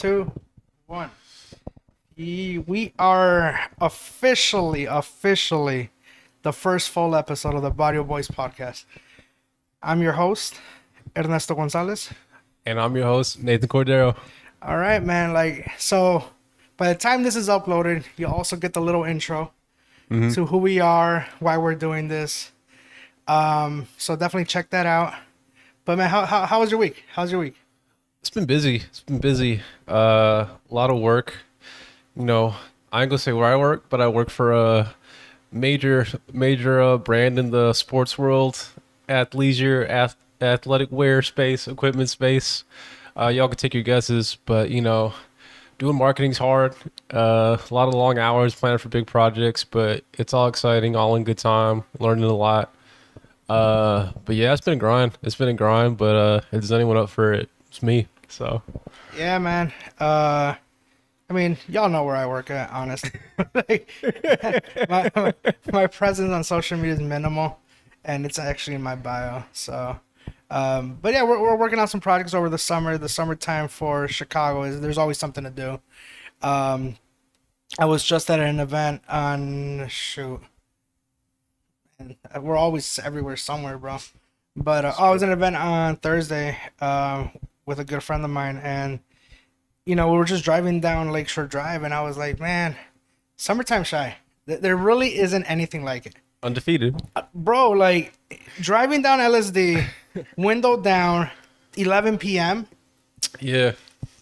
two, one. We are officially, officially the first full episode of the Barrio Boyz podcast. I'm your host, Ernesto Gonzalez. And I'm your host, Nathan Cordero. All right, man. Like, so by the time this is uploaded, you'll also get the little intro to who we are, why we're doing this. Um, so definitely check that out. But man, how, how, how was your week? How's your week? It's been busy. It's been busy. Uh, a lot of work. You know, I ain't gonna say where I work, but I work for a major, major uh, brand in the sports world, athleisure, ath- athletic wear space, equipment space. Uh, y'all can take your guesses, but you know, doing marketing's hard. Uh, a lot of long hours planning for big projects, but it's all exciting, all in good time, learning a lot. Uh, but yeah, it's been a grind. It's been a grind, but uh, there's anyone up for it, it's me. So Yeah, man. Uh, I mean, y'all know where I work at, honestly. Like, my, my, presence on social media is minimal, and it's actually in my bio. So, um, but yeah, we're, we're working on some projects over the summer. The summertime for Chicago is there's always something to do. Um, I was just at an event on shoot, we're always everywhere somewhere, bro. But uh, I was at an event on Thursday um, with a good friend of mine, and you know we were just driving down Lakeshore Drive, and I was like, man, summertime Chi. There really isn't anything like it, undefeated. Uh, bro. Like driving down LSD, window down, 11 p.m. Yeah,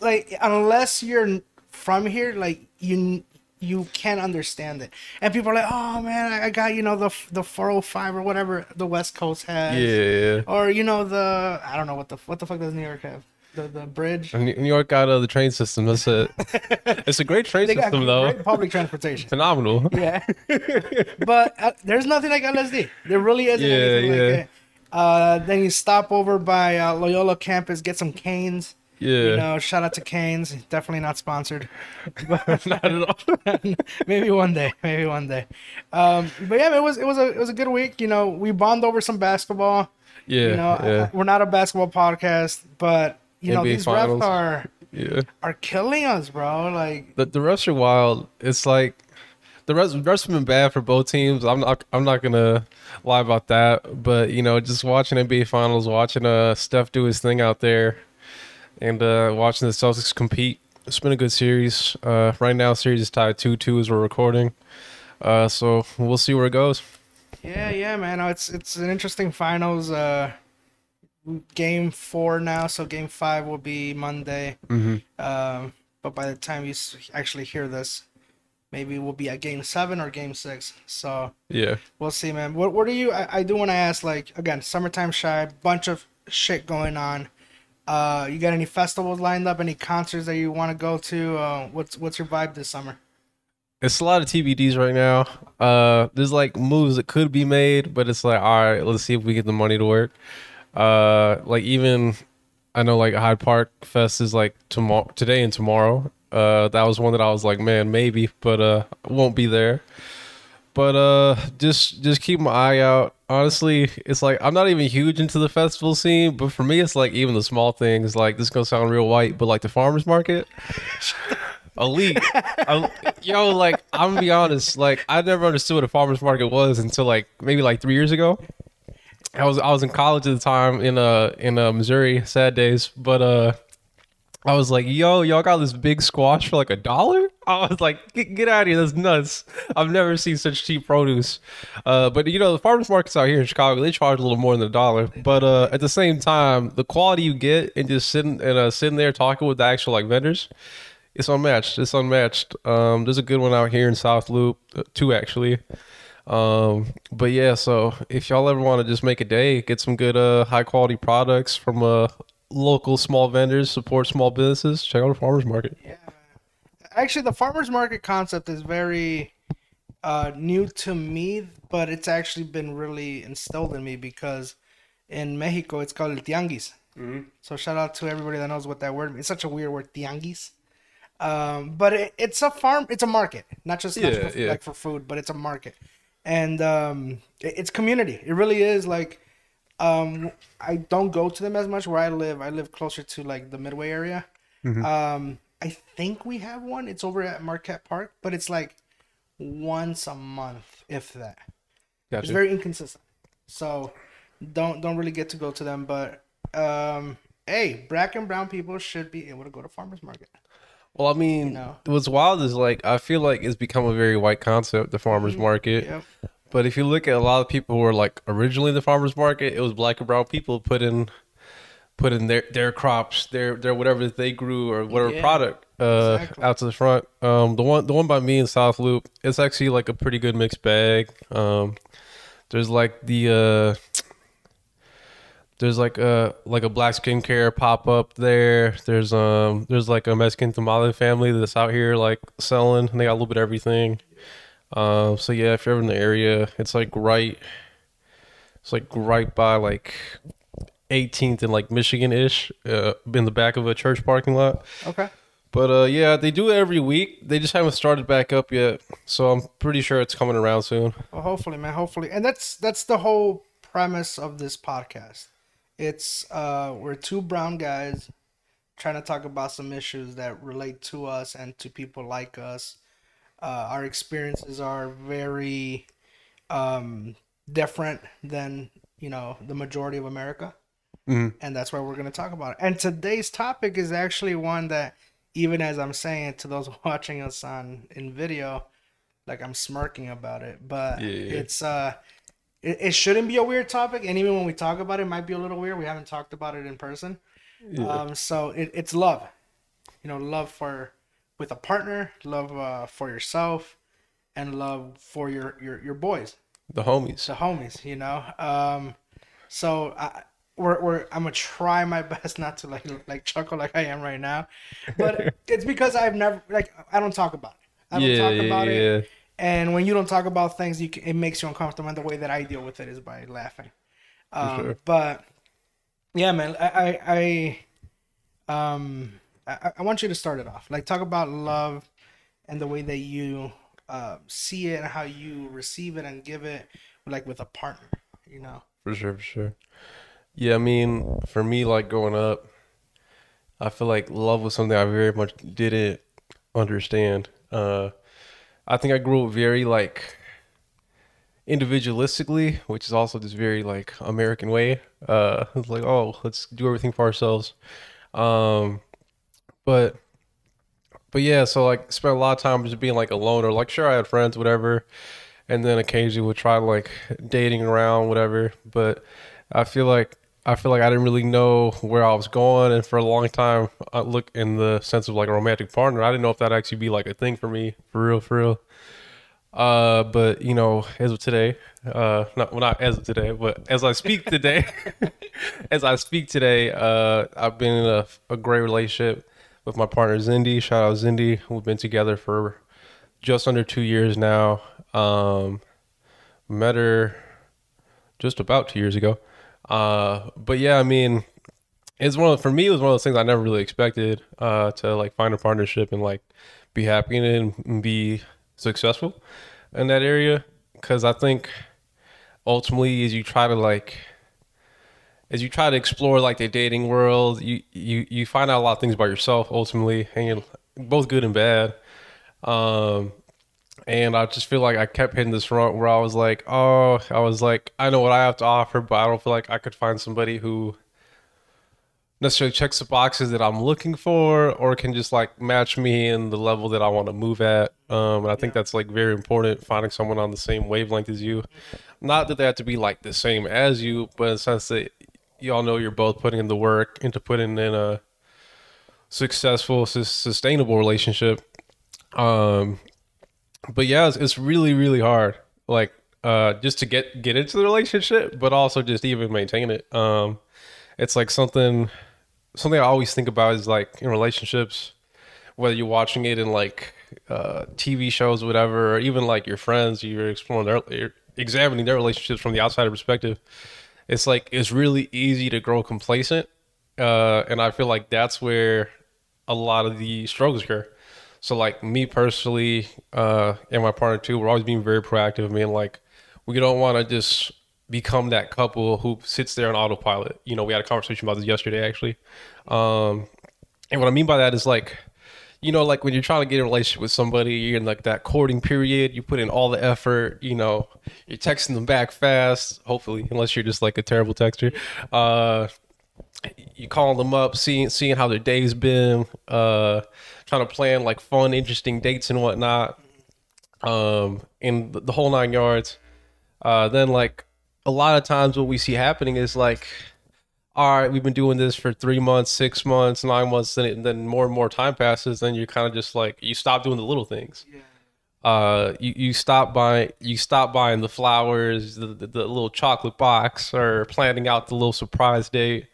Like unless you're from here, like you you can't understand it. And people are like, oh man, I- I got you know the the 405 or whatever the West Coast has. yeah. Or you know the I don't know what the what the fuck does New York have? The the bridge. New New York got uh, the train system. That's it. it's a great train They got system, though. great public transportation. Phenomenal. Yeah, but uh, there's nothing like LSD. There really isn't Yeah, anything like yeah. it. Uh, then you stop over by uh, Loyola campus, get some Canes. Yeah. You know, shout out to Canes. Definitely not sponsored. Not at all. maybe one day. Maybe one day. Um, but yeah, it was it was a it was a good week. You know, we bond over some basketball. Yeah. You know, yeah. we're not a basketball podcast, but you know these finals. refs are yeah. are killing us, bro. Like, The the refs are wild. It's like the refs, refs have been bad for both teams. I'm not I'm not gonna lie about that. But you know, just watching NBA finals, watching uh Steph do his thing out there, and uh watching the Celtics compete. It's been a good series. Uh, right now, series is tied two two as we're recording. Uh, so we'll see where it goes. yeah, yeah, man. It's it's an interesting finals. Uh, game four now, so game five will be Monday. Mm-hmm. Um, but by the time you actually hear this, maybe we'll be at game seven or game six. So Yeah. we'll see, man. What what are you? I, I do want to ask, like, again, summertime Chi, bunch of shit going on. Uh, you got any festivals lined up? Any concerts that you want to go to? Uh, what's what's your vibe this summer? It's a lot of TBDs right now. Uh, there's like moves that could be made, but it's like, all right, let's see if we get the money to work. Uh, like even I know like Hyde Park Fest is like tomorrow, today and tomorrow. Uh, that was one that I was like, man, maybe, but uh, won't be there. But uh, just just keep my eye out. Honestly, it's like I'm not even huge into the festival scene, but for me, it's like even the small things. Like this is gonna sound real white, but like the farmers market elite. Yo, like I'm gonna be honest, like I never understood what a farmers market was until like maybe like three years ago. I was I was in college at the time in uh in uh, Missouri, sad days, but uh I was like, yo, y'all got this big squash for like a dollar? I was like, get, get out of here, that's nuts. I've never seen such cheap produce. Uh, but you know, the farmers markets out here in Chicago, they charge a little more than a dollar. But uh, at the same time, the quality you get and just sitting and uh, sitting there talking with the actual like vendors, it's unmatched. It's unmatched. Um, there's a good one out here in South Loop, uh, two actually. Um, but yeah, so if y'all ever want to just make a day, get some good uh high quality products from uh local small vendors, support small businesses, check out the farmers market. Yeah. Actually, the farmers market concept is very uh, new to me, but it's actually been really instilled in me because in Mexico it's called el tianguis. So shout out to everybody that knows what that word means. It's such a weird word, tianguis. Um, but it, it's a farm, it's a market, not just not Yeah, for, yeah. like for food, but it's a market, and um, it- it's community. It really is like. Um, I don't go to them as much where I live. I live closer to like the Midway area. Um, I think we have one. It's over at Marquette Park, but it's like once a month, if that. It's very inconsistent. So don't don't really get to go to them. But um, hey, black and brown people should be able to go to farmers market. Well, I mean, know. what's wild is like I feel like it's become a very white concept, the farmers market. Yep. But if you look at a lot of people who were like originally the farmers market, it was black and brown people put in put in their their crops, their their whatever they grew or whatever Yeah, product uh exactly. out to the front. Um the one the one by me in South Loop, it's actually like a pretty good mixed bag. Um there's like the uh there's like a like a black skincare pop up there. There's um there's like a Mexican tamale family that's out here like selling and they got a little bit of everything. Um, so yeah, if you're ever in the area, it's like right, it's like right by like 18th and like Michigan ish, uh, in the back of a church parking lot. Okay. But uh, yeah, they do it every week. They just haven't started back up yet, so I'm pretty sure it's coming around soon. Well, hopefully, man. Hopefully, and that's that's the whole premise of this podcast. It's uh, we're two brown guys trying to talk about some issues that relate to us and to people like us. Uh, our experiences are very um, different than you know the majority of America, Mhm. and that's why we're going to talk about it. And today's topic is actually one that, even as I'm saying it to those watching us on in video, like I'm smirking about it, but yeah. it's uh, it, it shouldn't be a weird topic, and even when we talk about it, it might be a little weird. We haven't talked about it in person, um, so it, it's love, you know, love for with a partner, love uh, for yourself, and love for your your your boys, The homies. the homies, you know. Um, so I. We're, we're, I'm gonna try my best not to like like chuckle like I am right now, but it's because I've never like I don't talk about it. I don't Yeah, talk yeah, about it. And when you don't talk about things, you can, it makes you uncomfortable. And the way that I deal with it is by laughing. Um, sure. But yeah, man, I, I, I um, I, I want you to start it off. Like talk about love and the way that you uh, see it and how you receive it and give it, like with a partner. You know. For sure, for sure. Yeah, I mean, for me, like growing up, I feel like love was something I very much didn't understand. Uh, I think I grew up very like individualistically, which is also this very like American way. Uh, it's like, oh, let's do everything for ourselves. Um, but but yeah, so like spent a lot of time just being like alone or like sure I had friends, whatever, and then occasionally would try like dating around, whatever. But I feel like I feel like I didn't really know where I was going, and for a long time, I look in the sense of like a romantic partner. I didn't know if that actually be like a thing for me, for real, for real. Uh, but you know, as of today, uh, not well, not as of today, but as I speak today, as I speak today, uh, I've been in a, a great relationship with my partner Zindi. Shout out Zindi. We've been together for just under two years now. Um, met her just about two years ago. Uh, but yeah, I mean, it's one of, for me, it was one of those things I never really expected, uh, to like find a partnership and like be happy in it and be successful in that area. Cause I think ultimately as you try to like, as you try to explore like the dating world, you, you, you find out a lot of things about yourself ultimately and both good and bad. Um, and I just feel like I kept hitting this front where I was like, oh, I was like, I know what I have to offer, but I don't feel like I could find somebody who necessarily checks the boxes that I'm looking for or can just like match me in the level that I want to move at. Um, and I think that's like very important finding someone on the same wavelength as you. Not that they have to be like the same as you, but in the sense that y'all know you're both putting in the work into putting in a successful, sus- sustainable relationship. Um, but yeah, it's, it's really, really hard. Like, uh, just to get get into the relationship, but also just even maintain it. Um, it's like something something I always think about is like in relationships, whether you're watching it in like uh, TV shows, whatever, or even like your friends, you're exploring their, you're examining their relationships from the outsider perspective. It's like it's really easy to grow complacent, uh, and I feel like that's where a lot of the struggles occur. So like me personally, uh, and my partner too, we're always being very proactive. I mean, like we don't want to just become that couple who sits there on autopilot. You know, we had a conversation about this yesterday actually. Um, and what I mean by that is like you know, like when you're trying to get a relationship with somebody, you're in like that courting period. You put in all the effort. You know, you're texting them back fast. Hopefully, unless you're just like a terrible texter. Uh, you call them up, seeing seeing how their day's been. Uh, trying to plan like fun, interesting dates and whatnot. Um, and the, whole nine yards. Uh, then like a lot of times what we see happening is like all right, we've been doing this for three months, six months, nine months, and, and then more and more time passes, then you're kind of just like you stop doing the little things. Yeah. Uh, you, you stop buying you stop buying the flowers, the, the, the little chocolate box, or planning out the little surprise date.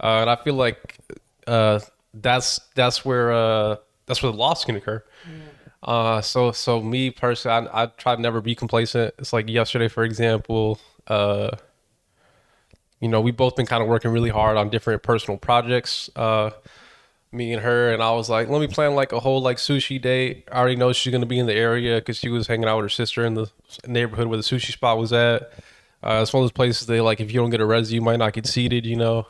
Uh, and I feel like uh, that's that's where uh, that's where the loss can occur. Uh, so so me personally, I, I try to never be complacent. It's like yesterday, for example. Uh, you know, we both been kind of working really hard on different personal projects. Uh, me and her, and I was like, let me plan like a whole like sushi date. I already know she's gonna be in the area because she was hanging out with her sister in the neighborhood where the sushi spot was at. Uh, it's one of those places they like if you don't get a res, you might not get seated. You know.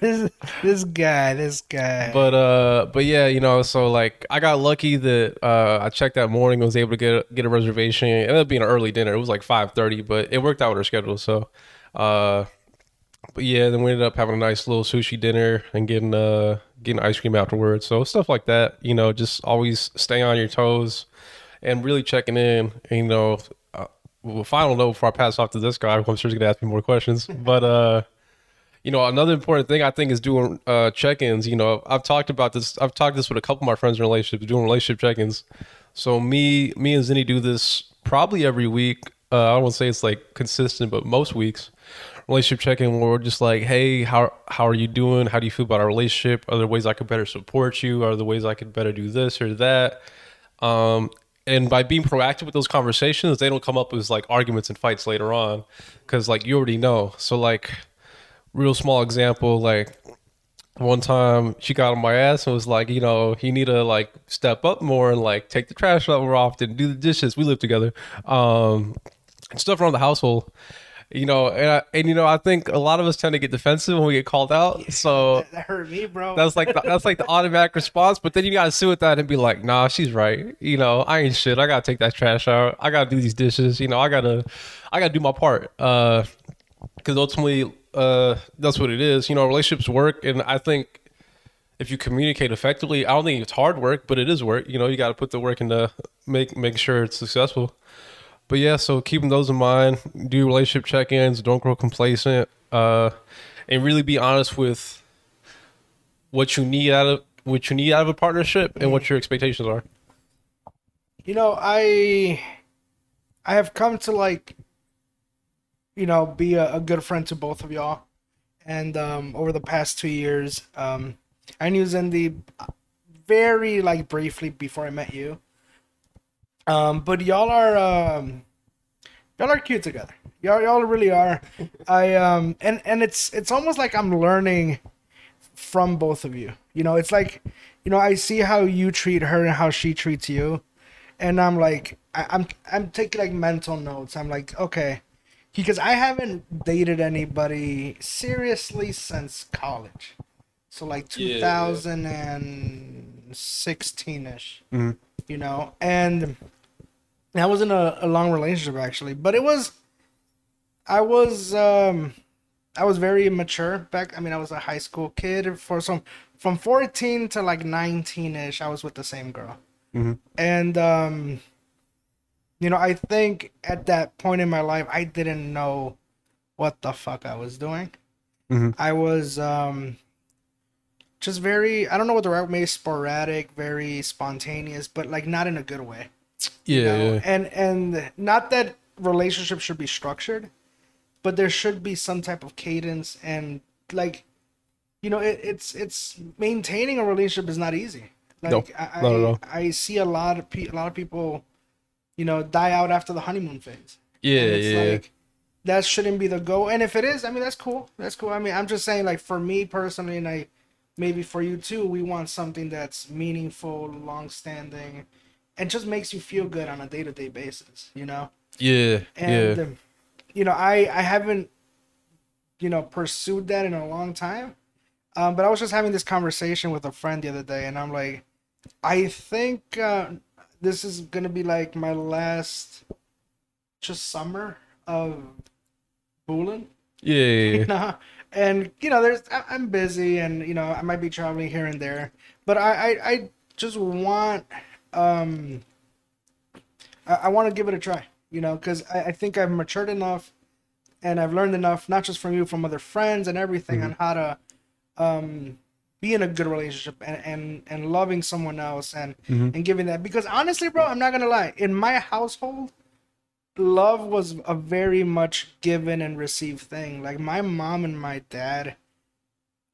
This, this guy, this guy. But uh, but yeah, you know, so like I got lucky that uh, I checked that morning, was able to get get a reservation. It ended up being an early dinner. It was like five thirty, but it worked out with her schedule. So, uh, but yeah, then we ended up having a nice little sushi dinner and getting uh getting ice cream afterwards. So stuff like that, you know, just always stay on your toes and really checking in. And, you know, final note before I pass off to this guy, I'm sure he's gonna ask me more questions. but uh, you know, another important thing I think is doing uh check-ins. You know, I've talked about this. I've talked this with a couple of my friends in relationships, doing relationship check-ins. So me, me and Zinni do this probably every week. Uh, I don't want to say it's like consistent, but most weeks relationship check-in where we're just like, hey, how how are you doing? How do you feel about our relationship? Are there ways I could better support you? Are there ways I could better do this or that? Um, and by being proactive with those conversations, they don't come up as like arguments and fights later on, because like you already know. So like, real small example, like one time she got on my ass and was like, you know, you need to like step up more and like take the trash out more often, do the dishes. We live together, um, and stuff around the household you know, and, I, and you know, I think a lot of us tend to get defensive when we get called out. So that, that hurt me, bro. that's like the, that's like the automatic response. But then you gotta sit with that and be like, nah, she's right. You know, I ain't shit. I gotta take that trash out. I gotta do these dishes. You know, I gotta, I gotta do my part. Uh, because ultimately, uh, that's what it is. You know, relationships work, and I think if you communicate effectively, I don't think it's hard work, but it is work. You know, you got to put the work into make make sure it's successful. But yeah, so keeping those in mind, do relationship check-ins, don't grow complacent, uh, and really be honest with what you need out of what you need out of a partnership and what your expectations are. you know, I I have come to like you know, be a, a good friend to both of y'all. And um over the past two years, um I knew Zindi very like briefly before I met you. Um, but y'all are um y'all are cute together. Y'all y'all really are. I um and and it's it's almost like I'm learning from both of you. You know, it's like you know, I see how you treat her and how she treats you. And I'm like I, I'm I'm taking like mental notes. I'm like, okay. Because I haven't dated anybody seriously since college. So like 2016 ish you know and that wasn't a, a long relationship actually but it was i was um i was very immature back i mean i was a high school kid for some from 14 to like 19ish i was with the same girl. And um you know i think at that point in my life i didn't know what the fuck i was doing. Mhm. i was um just very i don't know what the right way sporadic very spontaneous but like not in a good way Yeah, you know? yeah. and and not that relationships should be structured but there should be some type of cadence and like you know it, it's it's maintaining a relationship is not easy like No, I, not at all. I, I see a lot of pe- a lot of people you know die out after the honeymoon phase Yeah, it's yeah. like that shouldn't be the goal and if it is i mean that's cool that's cool i mean i'm just saying like for me personally and i maybe for you too we want something that's meaningful long standing and just makes you feel good on a day-to-day basis you know yeah, and yeah. um, you know i i haven't you know pursued that in a long time Um, but I was just having this conversation with a friend the other day, and I'm like, I think uh, this is gonna be like my last just summer of Bulin. Yeah, yeah, yeah. And you know, there's I- I'm busy, and you know, I might be traveling here and there, but I I, I just want um I, I want to give it a try, you know, because I, I think I've matured enough, and I've learned enough, not just from you, from other friends and everything, on how to um be in a good relationship and and, and loving someone else and and giving that because honestly, bro, I'm not gonna lie, in my household love was a very much given and received thing. Like my mom and my dad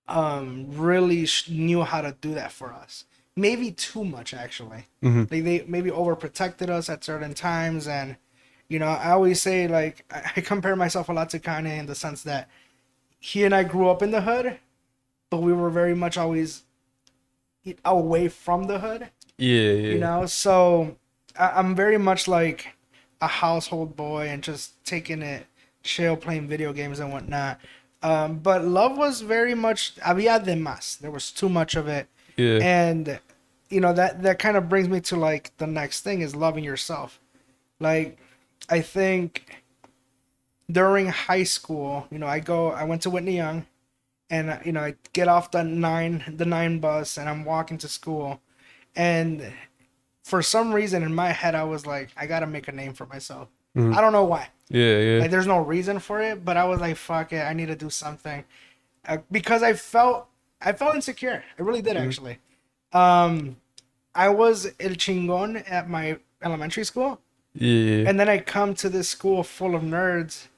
um really knew how to do that for us. Maybe too much actually. Mhm. Like they maybe overprotected us at certain times and you know, I always say like I I compare myself a lot to Kanye in the sense that he and I grew up in the hood, but we were very much always away from the hood Yeah, yeah. you know so I, i'm very much like a household boy and just taking it chill playing video games and whatnot um, but love was very much había de más there was too much of it yeah. and you know that that kind of brings me to like the next thing is loving yourself like i think during high school you know i go i went to whitney young and uh, you know i get off the nine the nine bus and i'm walking to school and for some reason in my head i was like i gotta make a name for myself i don't know why yeah, yeah. like there's no reason for it, but I was like, fuck it, I need to do something. Uh, because I felt I felt insecure. I really did actually. Um I was el chingon at my elementary school, yeah. and then I come to this school full of nerds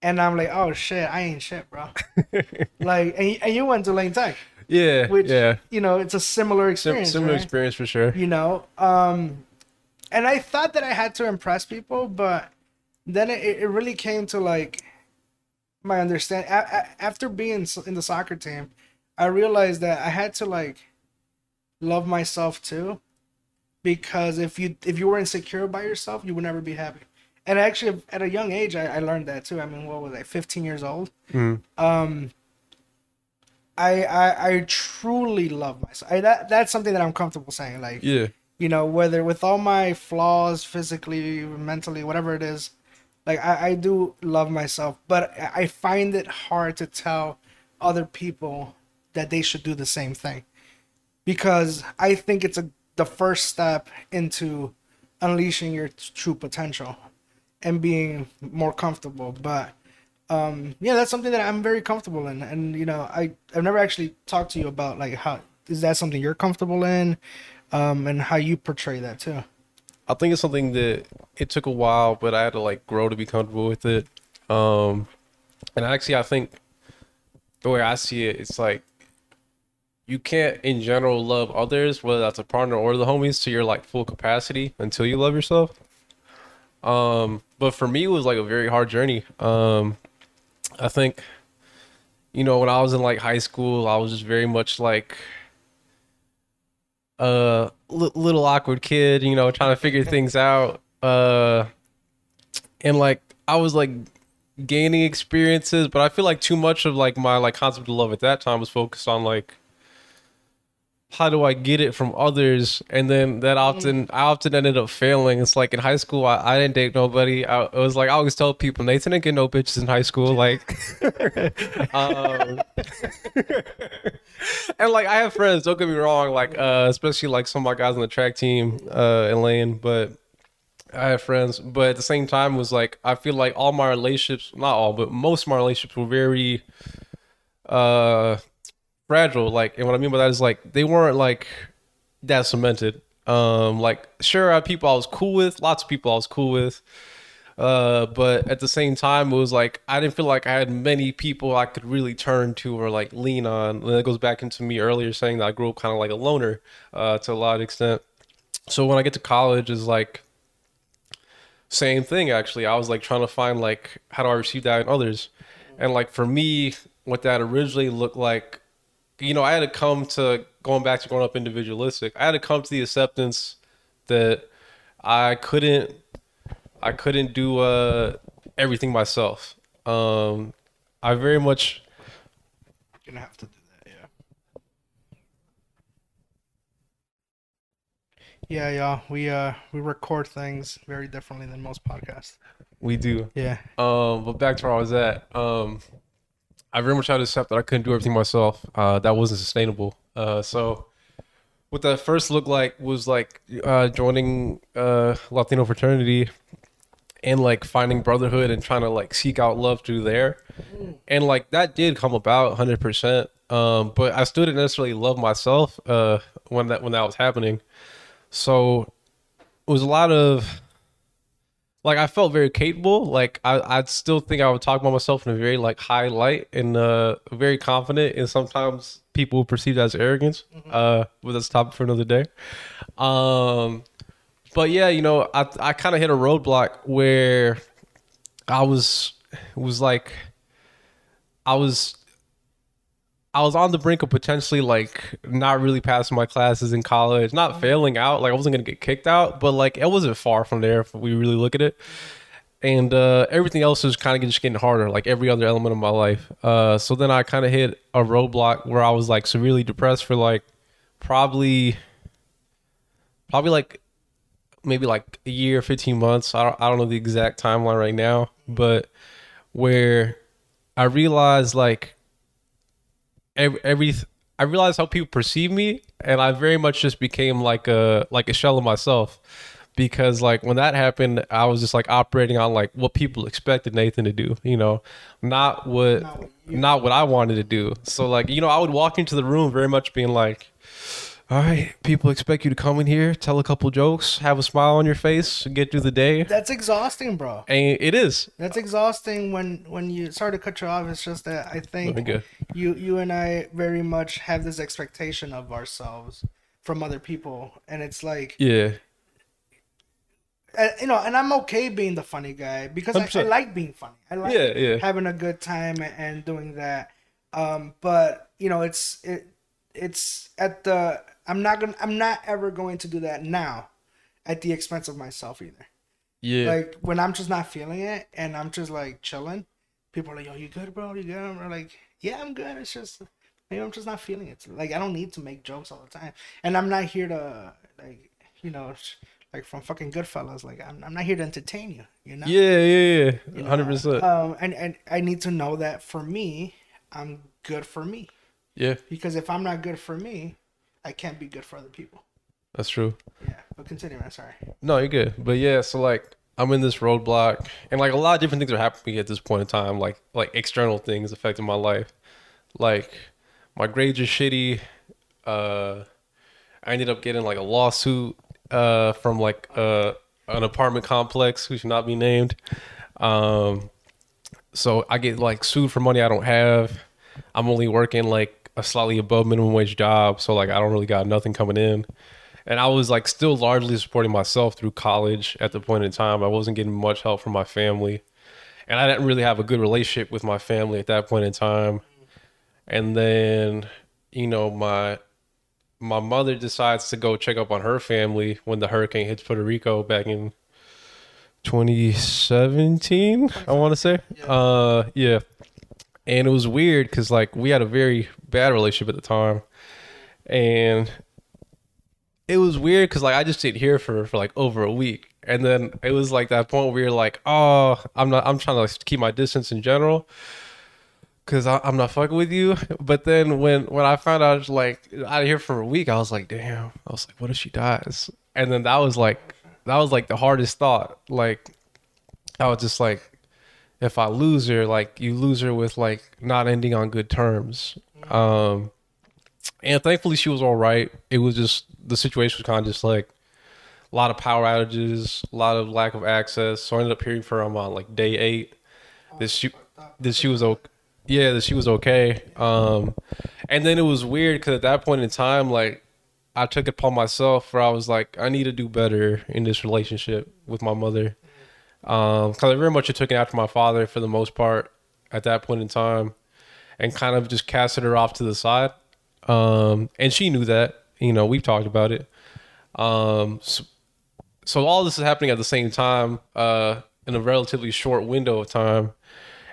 and I'm like, oh shit, I ain't shit, bro. like and, and you went to Lane Tech, yeah, which yeah. you know, it's a similar Sim- experience. similar right? experience for sure. you know um and i thought that i had to impress people but then it, it really came to like my understand a- a- after being in the soccer team i realized that i had to like love myself too because if you if you were insecure by yourself you would never be happy and actually at a young age i, I learned that too i mean what was i 15 years old Mhm. um I, I I truly love myself. I, that that's something that I'm comfortable saying. Like Yeah, you know, whether with all my flaws, physically, mentally, whatever it is, like I, I do love myself, but I find it hard to tell other people that they should do the same thing because I think it's a the first step into unleashing your true potential and being more comfortable. But um, yeah, that's something that I'm very comfortable in, and you know, I I've never actually talked to you about like how is that something you're comfortable in, um, and how you portray that too. I think it's something that it took a while, but I had to like grow to be comfortable with it. Um, and actually, I think the way I see it, it's like you can't, in general, love others, whether that's a partner or the homies, to your like full capacity until you love yourself. Um, but for me, it was like a very hard journey. Um, I think, you know, when I was in like high school, I was just very much like a little awkward kid, you know, trying to figure things out. Uh, and like I was like gaining experiences, but I feel like too much of like my like concept of love at that time was focused on like how do I get it from others, and then that often I often ended up failing. It's like in high school, I, I didn't date nobody. I it was like I always tell people Nathan didn't get no bitches in high school, like. um, and like I have friends, don't get me wrong, like uh especially like some of my guys on the track team, uh lane, but I have friends, but at the same time it was like I feel like all my relationships, not all, but most of my relationships were very uh fragile. Like and what I mean by that is like they weren't like that cemented. Um like sure I had people I was cool with, lots of people I was cool with. Uh, but at the same time, it was like I didn't feel like I had many people I could really turn to or like lean on. And that goes back into me earlier saying that I grew up kind of like a loner, uh, to a lot of extent. So when I get to college, is like same thing actually. I was like trying to find like how do I receive that in others, and like for me, what that originally looked like, you know, I had to come to going back to growing up individualistic. I had to come to the acceptance that I couldn't, I couldn't do uh, everything myself. Um, I very much. You're gonna have to do that, yeah. Yeah, yeah. We uh we record things very differently than most podcasts. We do. Yeah. Um, but back to where I was at. Um, I very much had to accept that I couldn't do everything myself. Uh, that wasn't sustainable. Uh, so what that first looked like was like uh, joining uh, Latino fraternity and like finding brotherhood and trying to like seek out love through there. And like that did come about 100%. Um, but I still didn't necessarily love myself uh, when that when that was happening. So it was a lot of like I felt very capable. Like I, I'd still think I would talk about myself in a very like high light and uh very confident and sometimes people perceive that as arrogance. Uh but that's a topic for another day. Um but yeah, you know, I I kinda hit a roadblock where I was was like I was I was on the brink of potentially like not really passing my classes in college, not failing out. Like I wasn't gonna get kicked out, but like it wasn't far from there if we really look at it. And uh, everything else was kind of just getting harder, like every other element of my life. Uh, so then I kind of hit a roadblock where I was like severely depressed for like probably, probably like maybe like a year, fifteen months. I don't, I don't know the exact timeline right now, but where I realized like every, every I realized how people perceive me, and I very much just became like a like a shell of myself. Because like when that happened, I was just like operating on like what people expected Nathan to do, you know, not what Not what not what I wanted to do. So like you know, I would walk into the room very much being like, "All right, people expect you to come in here, tell a couple jokes, have a smile on your face, and get through the day." That's exhausting, bro. And it is. That's exhausting when when you sorry to cut you off. It's just that I think you you and I very much have this expectation of ourselves from other people, and it's like Yeah. uh, you know, and I'm okay being the funny guy because I, I like being funny. I like Yeah, yeah. having a good time and doing that. Um, but you know, it's it it's at the I'm not gonna I'm not ever going to do that now at the expense of myself either. Yeah. Like when I'm just not feeling it and I'm just like chilling, people are like, "Yo, you good, bro? You good?" I'm like, "Yeah, I'm good. It's just maybe I'm just not feeling it. Like I don't need to make jokes all the time, and I'm not here to like you know." Like from fucking Goodfellas, like I'm, I'm not here to entertain you, you know. yeah, yeah, yeah. Hundred percent. Um, and and I need to know that for me, I'm good for me. Yeah, Because if I'm not good for me, I can't be good for other people. that's true. Yeah. But continue, man. Sorry. No, you're good. But yeah, so like I'm in this roadblock, and like a lot of different things are happening at this point in time, like like external things affecting my life. Like my grades are shitty. Uh, I ended up getting like a lawsuit uh from like uh an apartment complex who should not be named. Um, so I get like sued for money I don't have. I'm only working like a slightly above minimum wage job, so like I don't really got nothing coming in. And I was like still largely supporting myself through college at the point in time. I wasn't getting much help from my family. And I didn't really have a good relationship with my family at that point in time. And then, you know, my my mother decides to go check up on her family when the hurricane hits Puerto Rico back in 2017, I want to say. Uh yeah. And it was weird cuz like we had a very bad relationship at the time. And it was weird because like I just stayed here for for like over a week, and then it was like that point where you're like, oh, I'm not, I'm trying to like, keep my distance in general, because I'm not fucking with you. But then when when I found out like out of here for a week, I was like, damn. I was like, what if she dies? And then that was like that was like the hardest thought. Like I was just like, if I lose her, like you lose her with like not ending on good terms. Um, and thankfully she was all right. It was just the situation was kind of just like a lot of power outages, a lot of lack of access. So I ended up hearing from her on like day eight that she that she was okay. Yeah, that she was okay. Um, and then it was weird because at that point in time, like I took it upon myself where I was like, I need to do better in this relationship with my mother. Um, because I very much had taken after my father for the most part at that point in time, and kind of just casted her off to the side. Um, and she knew that. You know, we've talked about it. Um, so, so all this is happening at the same time, uh, in a relatively short window of time,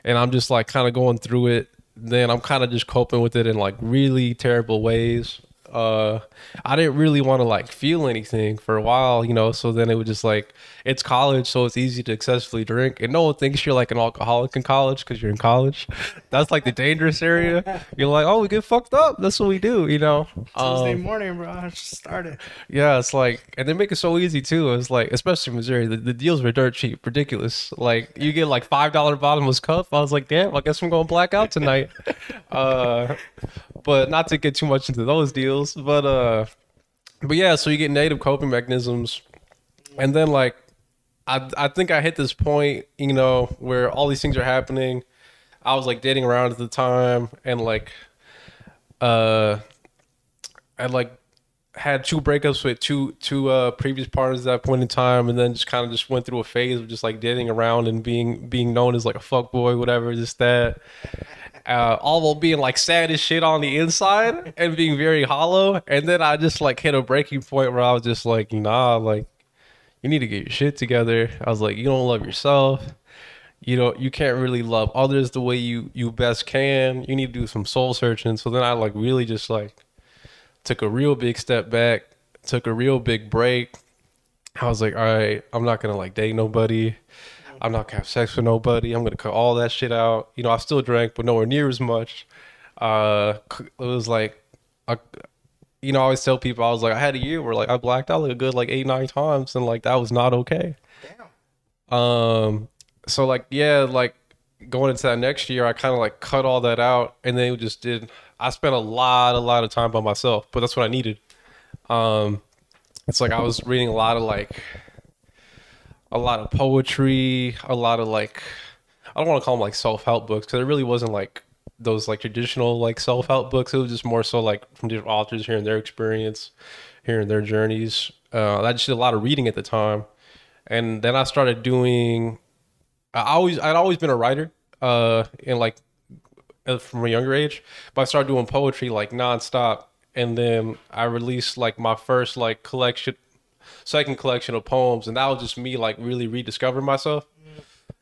and I'm just like kind of going through it. Then I'm kind of just coping with it in like really terrible ways. uh, I didn't really want to like feel anything for a while, you know. So then it was just like it's college, so it's easy to excessively drink, and no one thinks you're like an alcoholic in college because you're in college. That's like the dangerous area. You're like, oh, we get fucked up. That's what we do, you know. Tuesday Um, morning, bro. I just started. yeah, it's like, and they make it so easy too. It's like, especially in Missouri, the, the deals were dirt cheap, ridiculous. Like, you get like five dollar bottomless cup. I was like, damn, I guess I'm going black out tonight. uh, but not to get too much into those deals, but uh, but yeah, so you get native coping mechanisms, and then like, I I think I hit this point, you know, where all these things are happening. I was like dating around at the time, and like, uh, I like had two breakups with two two uh previous partners at that point in time and then just kind of just went through a phase of just like dating around and being being known as like a fuck boy whatever just that uh all while being like sad as shit on the inside and being very hollow and then i just like hit a breaking point where i was just like nah like you need to get your shit together i was like you don't love yourself you know you can't really love others the way you you best can you need to do some soul searching so then i like really just like took a real big step back, took a real big break. I was like, all right, I'm not gonna like date nobody. I'm not gonna have sex with nobody. I'm gonna cut all that shit out. You know, I still drank, but nowhere near as much. Uh, it was like, I, you know, I always tell people I was like, I had a year where like I blacked out like a good like eight nine times, and like that was not okay. Damn. Um, so like yeah, like going into that next year, I kind of like cut all that out, and then just did. I spent a lot, a lot of time by myself, but that's what I needed. Um, it's like I was reading a lot of like a lot of poetry, a lot of like I don't want to call them like self help books because it really wasn't like those like traditional like self help books. It was just more so like from different authors hearing their experience, hearing their journeys. Uh, I just did a lot of reading at the time, and then I started doing. I always I'd always been a writer, uh, and like uh, from a younger age, but I started doing poetry like nonstop, and then I released like my first like collection, second collection of poems, and that was just me like really rediscovering myself,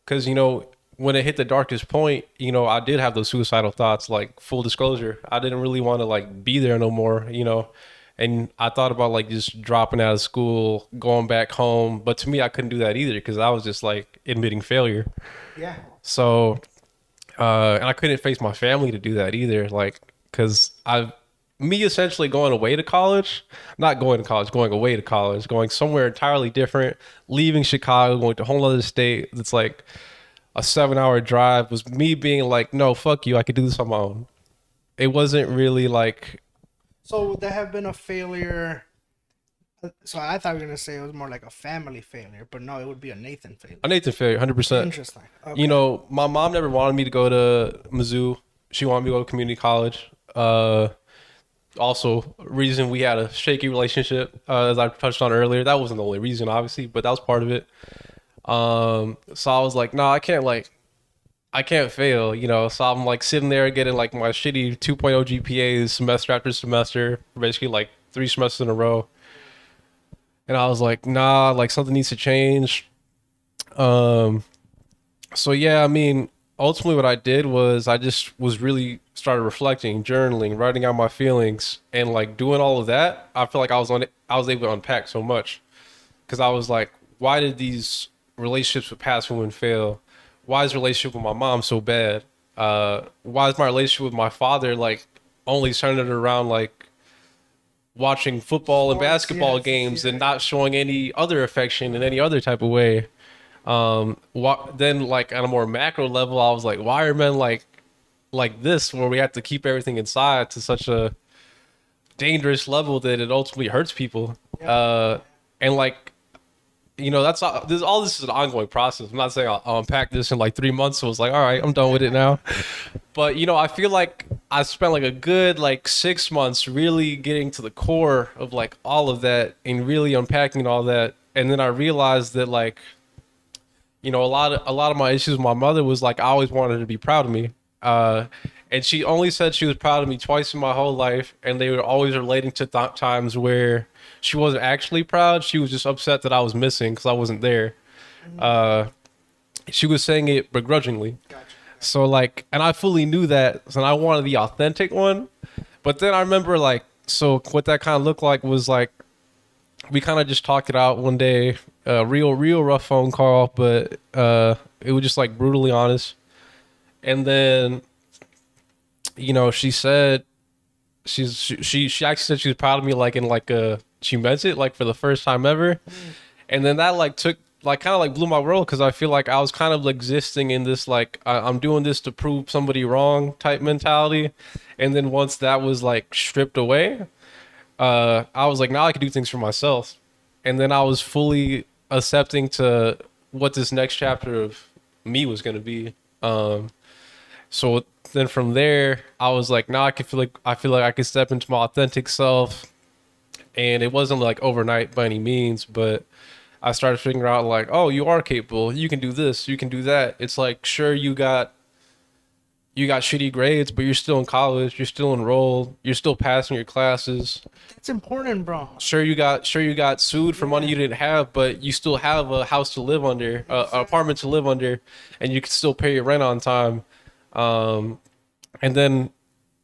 because you know when it hit the darkest point, you know I did have those suicidal thoughts. Like full disclosure, I didn't really want to like be there no more, you know. And I thought about like just dropping out of school, going back home, but to me, I couldn't do that either because I was just like admitting failure. Yeah. So, uh, and I couldn't face my family to do that either. Like, cause I, me essentially going away to college, not going to college, going away to college, going somewhere entirely different, leaving Chicago, going to a whole other state. That's like a seven hour drive was me being like, no, fuck you. I could do this on my own. It wasn't really like, So would that have been a failure? So I thought you were gonna say it was more like a family failure, but no, it would be a Nathan failure. a Nathan failure, 100%. Interesting. Okay. You know, my mom never wanted me to go to Mizzou. She wanted me to go to community college. Uh, also, reason we had a shaky relationship, uh, as I touched on earlier. That wasn't the only reason, obviously, but that was part of it. Um, so I was like, no, I can't like, I can't fail, you know. So I'm like sitting there getting like my shitty 2.0 GPAs semester after semester, basically like three semesters in a row. And I was like, nah, like something needs to change. Um, so yeah, I mean, ultimately what I did was I just was really started reflecting, journaling, writing out my feelings, and like doing all of that. I feel like I was on I was able to unpack so much because I was like, why did these relationships with past women fail? Why is relationship with my mom so bad? Uh, why is my relationship with my father like only centered around like watching football and Sports, basketball yes, games yeah. and not showing any other affection in any other type of way? um wha- then like on a more macro level i was like why are men like like this where we have to keep everything inside to such a dangerous level that it ultimately hurts people uh and like you know that's all this all this is an ongoing process. I'm not saying i'll, I'll unpack this in like three months. So it's like all right i'm done with it now. But you know i feel like i spent like a good like six months really getting to the core of like all of that and really unpacking all that. And then i realized that like you know, a lot of a lot of my issues with my mother was like I always wanted to be proud of me. Uh, and she only said she was proud of me twice in my whole life, and they were always relating to th- times where she wasn't actually proud. She was just upset that I was missing because I wasn't there. Uh, she was saying it begrudgingly. Gotcha. So like, and I fully knew that, and I wanted the authentic one. But then I remember like so what that kind of looked like was like we kind of just talked it out one day, uh, real real rough phone call, but uh, it was just like brutally honest. And then, you know, she said she's she she, actually said she was proud of me, like in like a she meant it, like for the first time ever. And then that like took like kind of like blew my world because I feel like I was kind of existing in this like I, I'm doing this to prove somebody wrong type mentality, and then once that was like stripped away, uh, I was like now I can do things for myself, and then I was fully accepting to what this next chapter of me was gonna be. Um, so then from there, I was like, now I can feel like I feel like I can step into my authentic self, and it wasn't like overnight by any means, but I started figuring out like, oh, you are capable. You can do this. You can do that. It's like, sure, you got you got shitty grades, but you're still in college. You're still enrolled. You're still passing your classes. It's important, bro. Sure, you got sure you got sued for money you didn't have, but you still have a house to live under, uh, an apartment to live under, and you can still pay your rent on time. Um, and then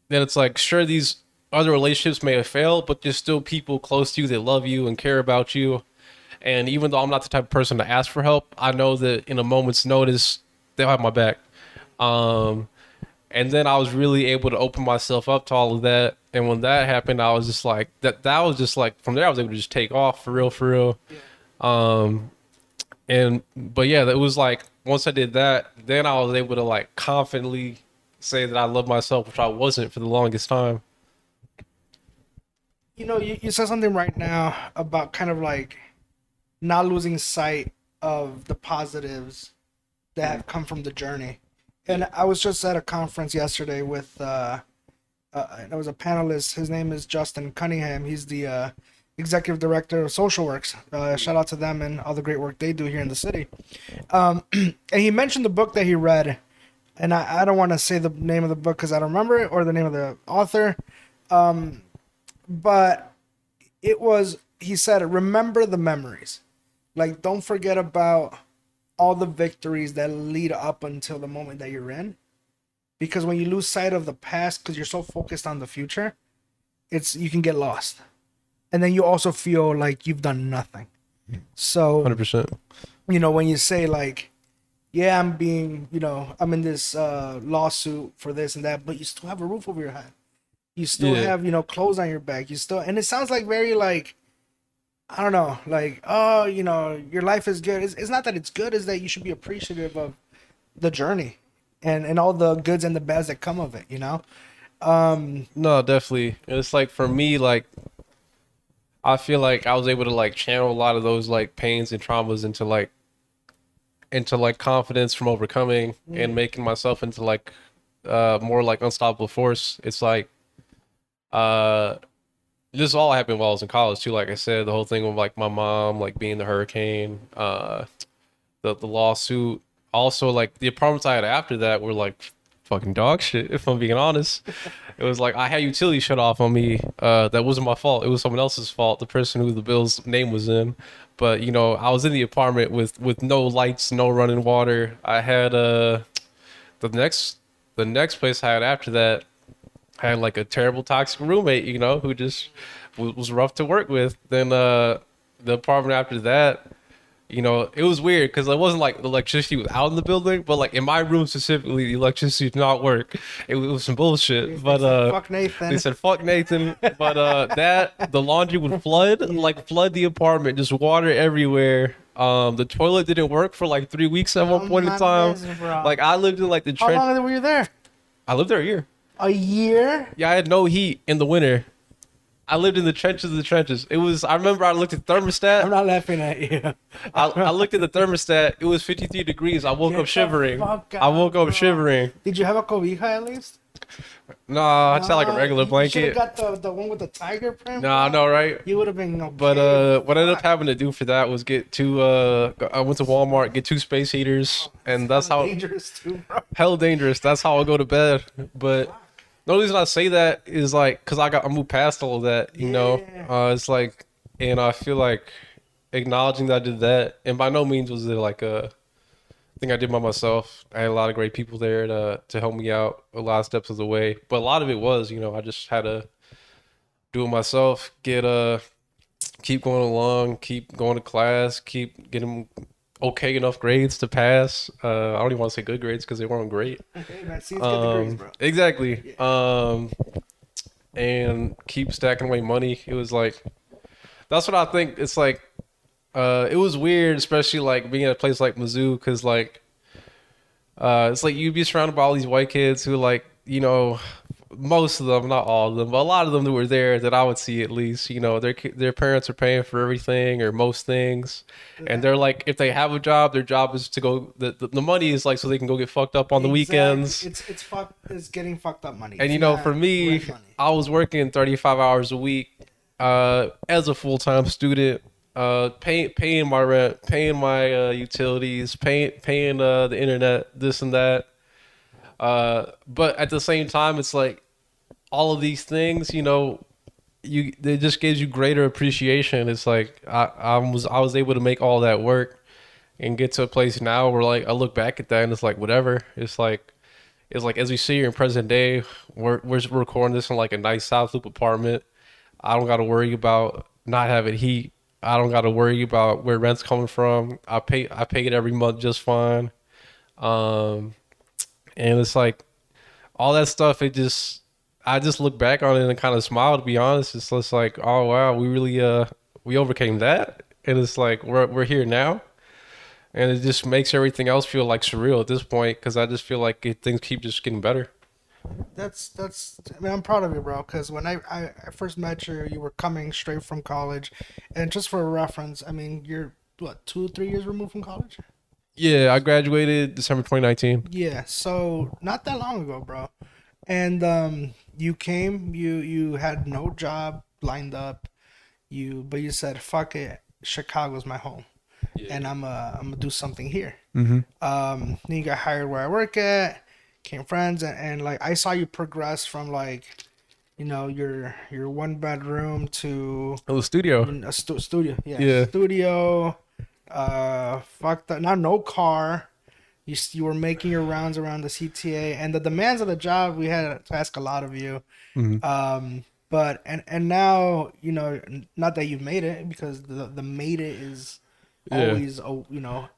then it's like, sure, these other relationships may have failed, but there's still people close to you that love you and care about you. And even though I'm not the type of person to ask for help, I know that in a moment's notice, they'll have my back. Um, and then I was really able to open myself up to all of that. And when that happened, I was just like, that, that was just like, from there, I was able to just take off for real, for real. Um, and, but yeah, it was like, once I did that, then I was able to like confidently say that I love myself, which I wasn't for the longest time. You know, you, you said something right now about kind of like not losing sight of the positives that have come from the journey. And I was just at a conference yesterday with uh, uh there was a panelist. His name is Justin Cunningham. He's the uh, executive director of Social Works. Uh, shout out to them and all the great work they do here in the city. Um, and he mentioned the book that he read, and I, I don't want to say the name of the book because I don't remember it or the name of the author. Um, but it was he said, "Remember the memories." Like, don't forget about all the victories that lead up until the moment that you're in. Because when you lose sight of the past because you're so focused on the future, it's you can get lost. And then you also feel like you've done nothing. So 100%. you know, when you say like, yeah, I'm being, you know, I'm in this uh, lawsuit for this and that, but you still have a roof over your head. You still Yeah. have, you know, clothes on your back. You still, and it sounds like very like, I don't know, like, oh, you know, your life is good. It's, it's not that it's good, is that you should be appreciative of the journey and, and all the goods and the bads that come of it, you know? Um, No, definitely. It's like for me, like I feel like I was able to like channel a lot of those like pains and traumas into like into like confidence from overcoming and making myself into like uh more like unstoppable force. It's like uh this all happened while I was in college too. Like I said, the whole thing with like my mom like being the hurricane, uh the the lawsuit. Also like the apartments I had after that were like fucking dog shit, if I'm being honest. It was like I had utility shut off on me. Uh, that wasn't my fault. It was someone else's fault. The person who the bill's name was in. But you know, I was in the apartment with with no lights, no running water. I had uh the next the next place I had after that I had like a terrible toxic roommate, you know, who just was rough to work with. Then uh the apartment after that, you know, it was weird because it wasn't like the electricity was out in the building, but like in my room specifically, the electricity did not work. It, was some bullshit. But uh, fuck Nathan. they said fuck Nathan. But uh, that the laundry would flood, like flood the apartment, just water everywhere. Um, the toilet didn't work for like three weeks at one point in time. Like I lived in like the How trench. long were you there? I lived there a year. A year? Yeah, I had no heat in the winter. I lived in the trenches of the trenches. It was. I remember I looked at thermostat. I'm not laughing at you. I, I looked at the thermostat. It was 53 degrees. I woke Get up shivering. I woke up bro. shivering. Did you have a cobija at least? Nah, I just had like a regular you blanket. got the, the one with the tiger print. Nah, I bro. know, right? You would have been okay. But uh, what I ended up having to do for that was get two. Uh, I went to Walmart, get two space heaters, and that's how dangerous too, bro. hell dangerous. That's how I go to bed. But the only reason I say that is like because I got I moved past all of that. You know, uh, it's like, and I feel like acknowledging that I did that, and by no means was it like a thing I did by myself. I had a lot of great people there to to help me out a lot of steps of the way, but a lot of it was, you know, I just had to do it myself. Get uh, keep going along, keep going to class, keep getting okay enough grades to pass. Uh, I don't even want to say good grades because they weren't great. Okay, man. See, it's grades, Um, bro. exactly. Um, and keep stacking away money. It was like that's what I think. It's like uh, it was weird, especially like being at a place like Mizzou, because like uh, it's like you'd be surrounded by all these white kids who like you know most of them, not all of them, but a lot of them that were there that I would see at least. You know, their their parents are paying for everything or most things, and they're like, if they have a job, their job is to go. The, the, the money is like so they can go get fucked up on the Exactly. weekends. It's it's fuck. It's getting fucked up money. And It's you know, for me. I was working 35 hours a week uh, as a full time student, uh, paying paying my rent, paying my uh, utilities, paying paying uh, the internet, this and that. Uh, but at the same time, it's like all of these things, you know, you it just gives you greater appreciation. It's like I, I was I was able to make all that work and get to a place now where like I look back at that and it's like whatever. It's like it's like as we see here in present day, we're we're recording this in like a nice South Loop apartment. I don't got to worry about not having heat. I don't got to worry about where rent's coming from. I pay I pay it every month just fine. Um, and it's like all that stuff. It just I just look back on it and kind of smile. To be honest, it's just like oh wow, we really uh we overcame that, and it's like we're we're here now and it just makes everything else feel like surreal at this point because I just feel like it, things keep just getting better. That's that's. I mean, I'm proud of you, bro. Because when I, I I first met you, you were coming straight from college, and just for reference, I mean, you're what two, three years removed from college. Yeah, I graduated December 2019. Yeah, so not that long ago, bro. And um, you came, you you had no job lined up, you but you said, "Fuck it, Chicago's my home, and I'm uh I'm gonna do something here." Mm-hmm. um then you got hired where i work at came friends and, and like i saw you progress from like you know your your one bedroom to a studio. a stu- studio yeah, Yeah. studio uh fuck that. Not no car. You, you were making your rounds around the cta and the demands of the job we had to ask a lot of you. Mhm. um but and and now you know not that you've made it because the the made it is Yeah. always oh you know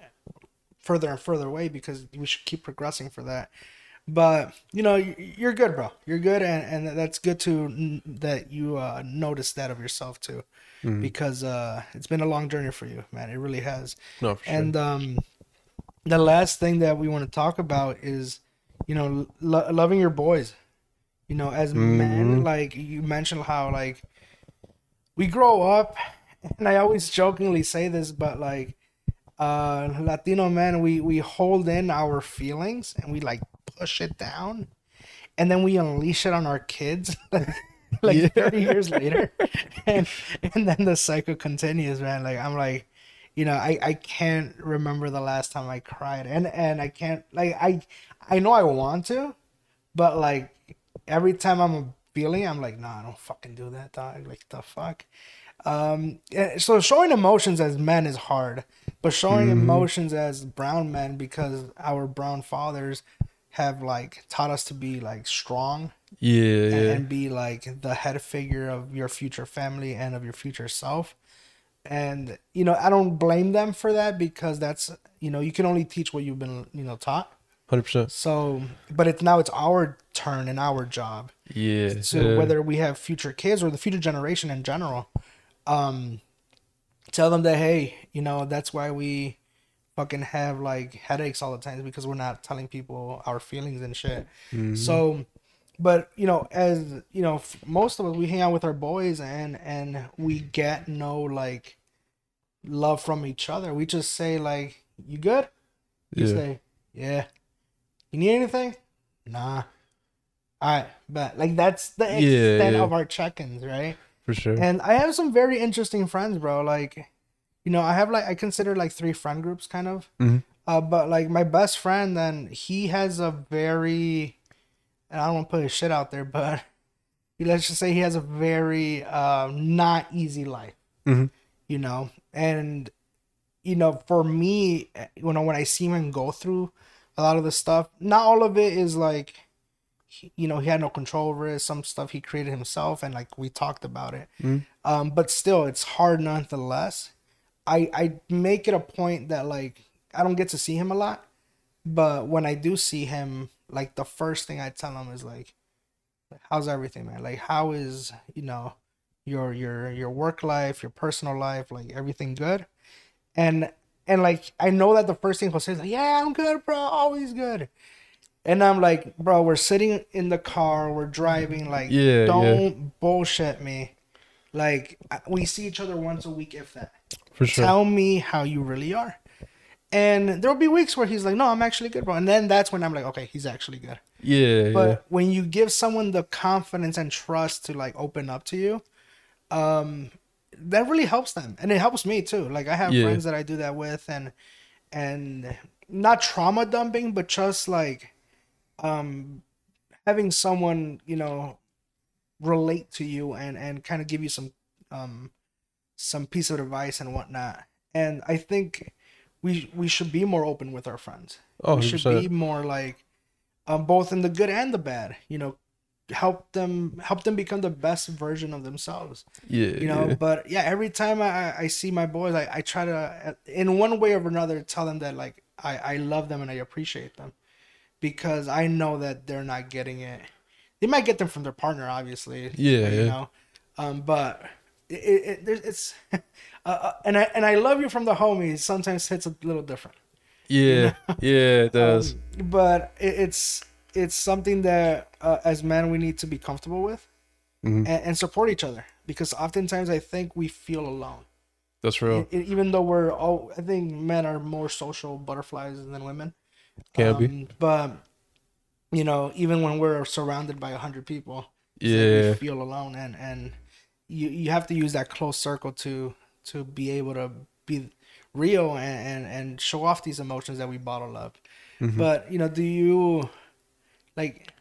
further and further away because we should keep progressing for that. But you know you're good bro. You're good and, and that's good to that you uh notice that of yourself too because uh it's been a long journey for you man. It really has. No, for sure. and um the last thing that we want to talk about is you know lo- loving your boys. You know as men like you mentioned how like we grow up and i always jokingly say this but like uh latino men we we hold in our feelings and we like push it down and then we unleash it on our kids like 30 years later and and then the cycle continues man. Like i'm like you know i i can't remember the last time i cried. And and i can't like i i know i want to but like every time i'm feeling i'm like nah i don't fucking do that dog. Like the fuck? Um eh, so showing emotions as men is hard but showing emotions as brown men because our brown fathers have like taught us to be like strong yeah, and, yeah. and be like the head figure of your future family and of your future self and you know i don't blame them for that because that's you know you can only teach what you've been you know taught 100%. so but it's now it's our turn and our job Yeah. so yeah. whether we have future kids or the future generation in general um tell them that hey you know that's why we fucking have like headaches all the time because we're not telling people our feelings and shit so but you know as you know most of us we hang out with our boys and and we get no like love from each other we just say like you good you Yeah. say yeah you need anything nah all right but like that's the extent yeah. of our check-ins right For sure. and I have some very interesting friends, bro. Like, you know, I have like I consider like three friend groups, kind of. Mhm. Uh, but like my best friend, then he has a very, and I don't want to put his shit out there, but let's just say he has a very uh, not easy life. Mhm. You know, and you know, for me, you know, when I see him go through a lot of the stuff, not all of it is like you know he had no control over it. Some stuff he created himself, and like we talked about it. Mm. Um, but still, it's hard nonetheless. I I make it a point that like I don't get to see him a lot, but when I do see him, like the first thing I tell him is like, "How's everything, man? Like, how is you know your your your work life, your personal life, like everything good?" And and like I know that the first thing he'll say is like, "Yeah, I'm good, bro. Always good." And I'm like, bro, we're sitting in the car, we're driving. Like, Yeah, don't bullshit me. Like, we see each other once a week, if that. For sure. Tell me how you really are. And there'll be weeks where he's like, no, I'm actually good, bro. And then that's when I'm like, okay, he's actually good. yeah, But yeah. when you give someone the confidence and trust to like open up to you, um, that really helps them, and it helps me too. Like I have Yeah. friends that I do that with, and and not trauma dumping, but just like um having someone you know relate to you and and kind of give you some um some piece of advice and whatnot. And I think we we should be more open with our friends Oh, we should 100%. be more like um, both in the good and the bad you know help them help them become the best version of themselves yeah, you know yeah. but yeah every time i i see my boys i, I try to in one way or another tell them that like i i love them and i appreciate them because i know that they're not getting it they might get them from their partner obviously Yeah, you yeah. know um but it, it, it there's it's uh, uh, and i and i love you from the homies sometimes hits a little different yeah, yeah, it does. um, but it, it's it's something that uh, as men we need to be comfortable with Mhm. and, and support each other because oftentimes I think we feel alone. That's real. E- even though we're all, I think men are more social butterflies than women. Can be. Um, But you know, even when we're surrounded by a hundred people, Yeah, we feel alone, and and you you have to use that close circle to to be able to be real and and, and show off these emotions that we bottle up. Mhm. But you know, do you like?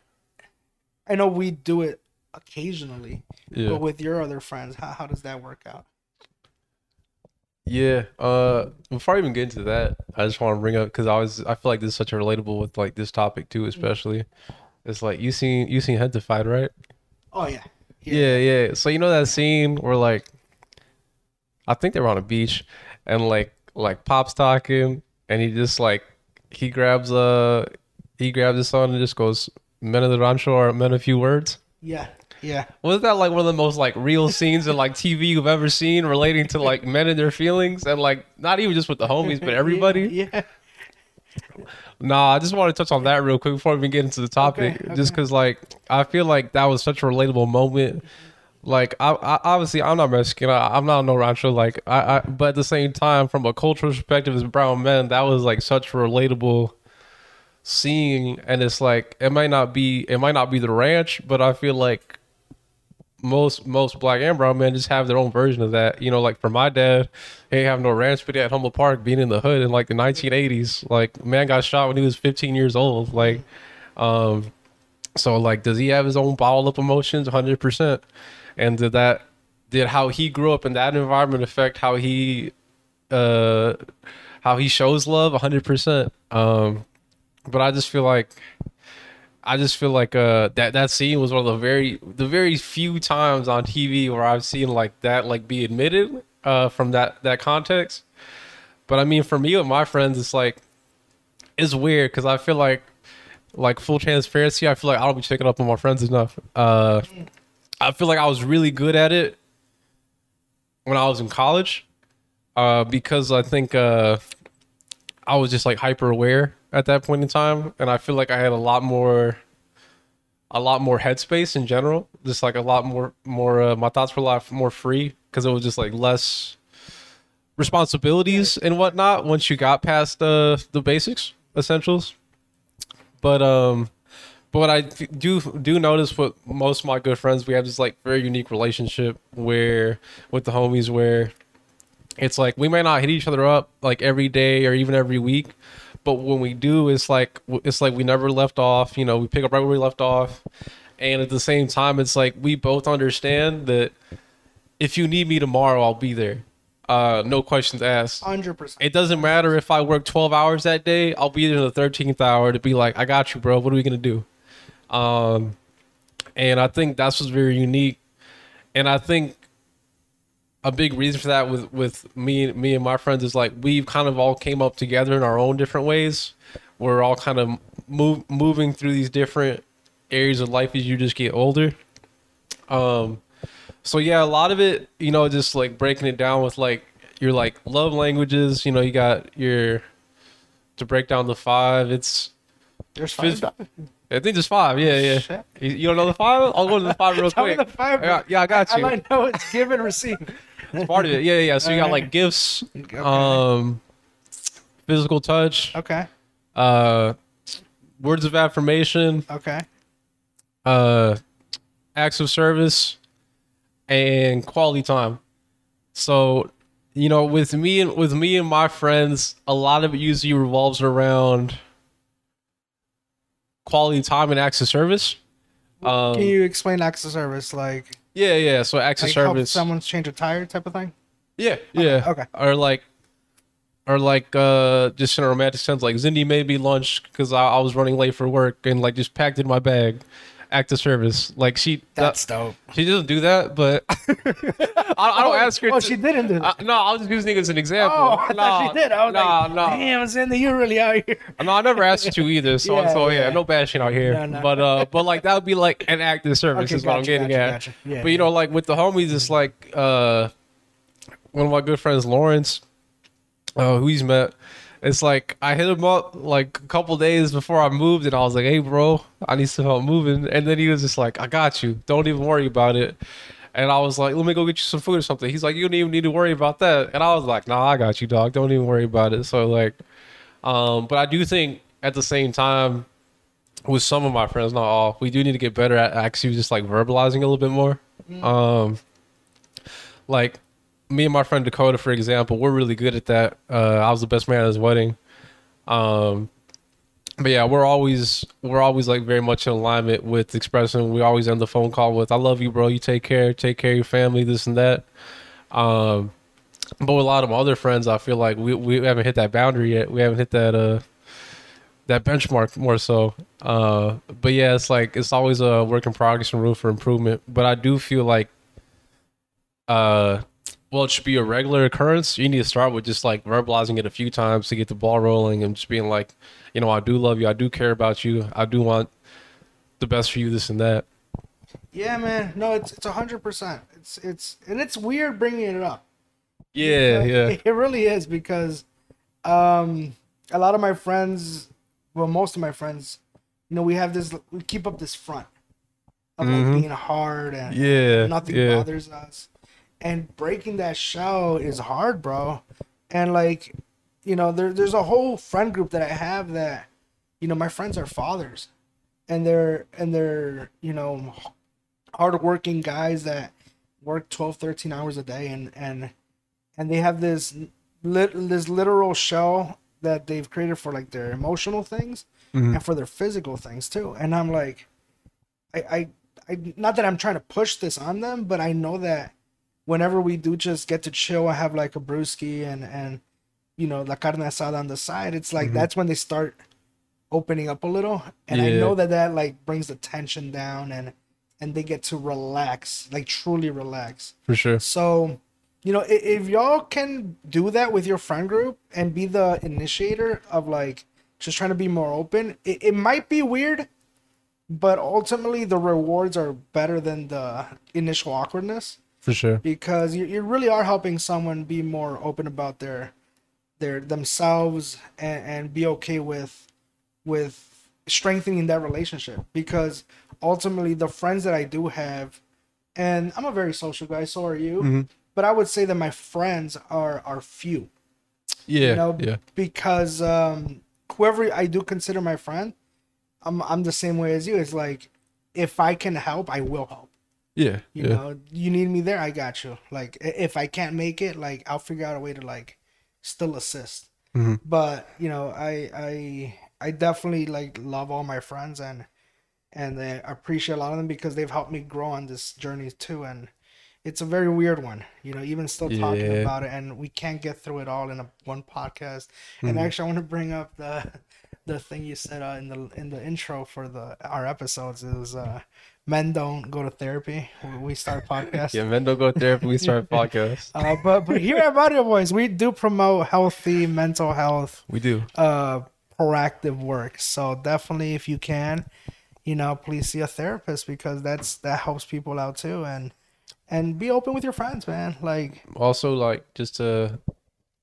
I know we do it occasionally, yeah. but with your other friends, how how does that work out? Yeah. Uh, before I even get into that, I just want to bring up because I was I feel like this is such a relatable with like this topic too, especially. It's like you seen you seen Gentefied, right? Oh yeah, Yeah, yeah. So you know that scene where like I think they were on a beach and like like Pop's talking and he just like he grabs a he grabs his son and just goes men of the rancho are men of few words. yeah, yeah. Wasn't that like one of the most like real scenes in like TV you've ever seen relating to like men and their feelings and like not even just with the homies but everybody? Yeah, Nah, I just want to touch on that real quick before we even get into the topic. Okay, Just because, like, I feel like that was such a relatable moment. Like, I, I obviously I'm not Mexican. I, I'm not no rancho. Like, I, I, but at the same time, from a cultural perspective, as brown men, that was like such relatable scene. And it's like it might not be, it might not be the ranch, but I feel like most most black and brown men just have their own version of that. You know, like for my dad, he ain't have no ranch, but he had Humboldt Park being in the hood in like the 1980s. Like man got shot when he was 15 years old. Like, um, so like, does he have his own bottled up emotions? 100. percent And did that did how he grew up in that environment affect how he uh how he shows love? 100. percent Um, but I just feel like I just feel like uh that that scene was one of the very the very few times on TV where I've seen like that like be admitted uh from that that context. But I mean for me with my friends it's like it's weird cuz I feel like like full transparency I feel like I don't be checking up on my friends enough. Uh I feel like I was really good at it when I was in college. Uh because I think uh I was just like hyper aware at that point in time, and I feel like I had a lot more, a lot more headspace in general. Just like a lot more, more. Uh, my thoughts were a lot more free because it was just like less responsibilities and whatnot once you got past the the basics, essentials. But um, but what I do do notice with most of my good friends, we have this like very unique relationship where with the homies where it's like we may not hit each other up like every day or even every week but when we do it's like it's like we never left off you know we pick up right where we left off. And at the same time it's like we both understand that if you need me tomorrow i'll be there. Uh no questions asked. Hundred percent. it doesn't matter if i work 12 hours that day i'll be there in the 13th hour to be like i got you bro. What are we gonna do Um, and I think that's what's very unique. And I think a big reason for that with with me me and my friends is like we've kind of all came up together in our own different ways. We're all kind of move, moving through these different areas of life as you just get older. Um, so yeah, a lot of it, you know, just like breaking it down with like your like love languages. You know, you got your to break down the five. It's There's five. Phys- I think there's five. Yeah, yeah. Shit. You, don't know the five? I'll go to the five real Tell me quick. the five. Yeah, yeah, I got you. I might know it's give and receive. It's part of it. Yeah, yeah. So you got like gifts, Okay. um, physical touch, okay. uh, words of affirmation, Okay. uh, acts of service, and quality time. So, you know, with me and with me and my friends, a lot of it usually revolves around quality time and access service. Um, Can you explain access service like, yeah, yeah. So access like service. someone change a tire type of thing? Yeah, yeah. okay. Or like, or like, uh, just in a romantic sense, like Zindi made me lunch because I, I was running late for work and like just packed in my bag. Act of service, like she That's dope. she doesn't do that, but I, I don't ask her. Oh, to- she didn't do that. I, no, I was just using it as an example. Oh, I thought she did. I was nah, like, nah. damn, Zindi, you're really out here. No, I never asked you to either. So, Yeah, so yeah, yeah. no bashing out here. No, no. But uh, but like that would be like an active service Okay, is what I'm getting gotcha, at. gotcha. Yeah, but you know, like with the homies, it's like uh, one of my good friends, Lawrence, uh, who he's met. It's like I hit him up like a couple days before I moved, and I was like, "Hey, bro, I need some help moving." And then he was just like, "I got you. Don't even worry about it." And I was like, "Let me go get you some food or something." He's like, "You don't even need to worry about that." And I was like, "Nah, I got you, dog. Don't even worry about it." So like, um, but I do think at the same time, with some of my friends, not all, we do need to get better at actually just like verbalizing a little bit more. Um, like me and my friend Dakota, for example, we're really good at that. Uh, I was the best man at his wedding. Um, but yeah, we're always we're always like very much in alignment with expressing. We always end the phone call with "I love you, bro. You take care. Take care of your family. This and that." Um, but with a lot of my other friends, I feel like we we haven't hit that boundary yet. We haven't hit that uh that benchmark more so. Uh, but yeah, it's like it's always a work in progress and room for improvement. But I do feel like, uh, well, it should be a regular occurrence. You need to start with just like verbalizing it a few times to get the ball rolling and just being like, you know, I do love you, I do care about you, I do want the best for you, this and that. Yeah, man. No, it's it's a hundred percent. It's it's and it's weird bringing it up. Yeah, yeah, It, really is because um a lot of my friends, well, most of my friends, you know, we have this we keep up this front of like Mhm. being hard and yeah, nothing yeah. bothers us. And breaking that shell is hard, bro. And like, you know, there there's a whole friend group that I have that, you know, my friends are fathers. And they're and they're, you know, hardworking guys that work 12, 13 hours a day and and and they have this lit, this literal shell that they've created for like their emotional things Mhm. and for their physical things too. And I'm like, I, I, I, not that I'm trying to push this on them, but I know that whenever we do just get to chill, I have like a brewski and and you know la carne asada on the side. It's like Mhm. that's when they start opening up a little, and I know that that like brings the tension down and and they get to relax, like truly relax. for sure. So, you know, if, if y'all can do that with your friend group and be the initiator of like just trying to be more open, it, it might be weird, but ultimately the rewards are better than the initial awkwardness For sure. because you, you really are helping someone be more open about their their themselves and, and be okay with with strengthening that relationship. Because ultimately the friends that I do have and I'm a very social guy so are you Mhm. but I would say that my friends are are few. Yeah, you know yeah, because um whoever I do consider my friend I'm I'm the same way as you. It's like if I can help I will help yeah, you yeah. know you need me there i got you like if i can't make it like i'll figure out a way to like still assist Mhm. but you know i i i definitely like love all my friends and and I appreciate a lot of them because they've helped me grow on this journey too and it's a very weird one you know even still talking Yeah. about it and we can't get through it all in a one podcast and Mhm. actually i want to bring up the the thing you said uh, in the in the intro for the our episodes is uh, men don't go to therapy. We- start podcasts. Yeah, men don't go to therapy. We start podcasts. Uh, but but here at Barrio Boyz, we do promote healthy mental health, We do. uh, proactive work. So definitely, if you can, you know, please see a therapist because that's that helps people out too, and and be open with your friends, man. Like Also, like just to,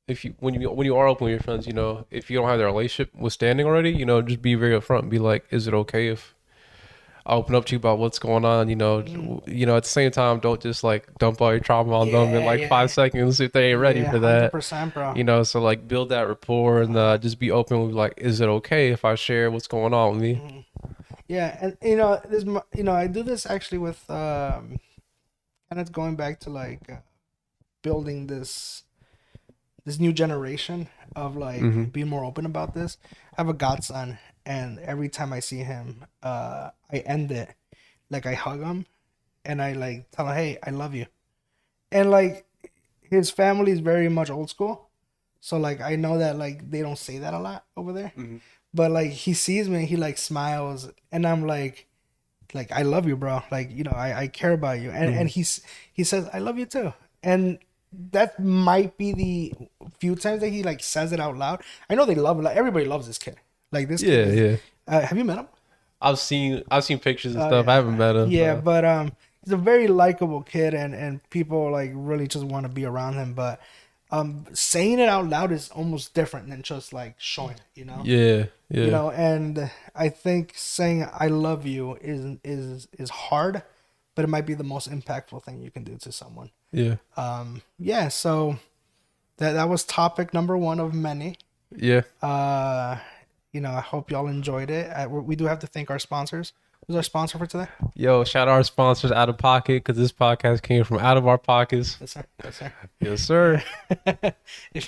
if you when you when you are open with your friends, you know, if you don't have the relationship withstanding already, you know, just be very upfront. and Be like, is it okay if open up to you about what's going on? You know, you know, at the same time, don't just like dump all your trauma on them in Mm. Yeah, like yeah. five seconds if they ain't ready for that. bro. You know, so like build that rapport and uh, just be open with like, is it okay if I share what's going on with Mm-hmm. me? Yeah, and you know, this you know, I do this actually with um, kind of going back to like uh, building this this new generation of like Mhm. being more open about this. I have a godson, and every time I see him, uh, I end it like I hug him, and I like tell him, "Hey, I love you," and like his family is very much old school, so like I know that like they don't say that a lot over there. Mhm. but like he sees me he like smiles and i'm like like i love you bro. Like you know i, I care about you. And and he's he says i love you too. And that might be the few times that he like says it out loud. I know they love like everybody loves this kid like this Yeah, kid is- yeah. uh, have you met him I've seen I've seen pictures and Oh, stuff. yeah. I haven't met him. yeah but- but um he's a very likable kid and and people like really just want to be around him but um saying it out loud is almost different than just like showing it you know yeah, yeah. you know and i think saying i love you is is is hard but it might be the most impactful thing you can do to someone yeah, um yeah so that that was topic number one of many yeah. uh you know i hope y'all enjoyed it uh, we do have to thank our sponsors who's our sponsor for today Yo, shout out our sponsors, Out of Pocket, because this podcast came from out of our pockets. yes sir yes sir Yes, sir. if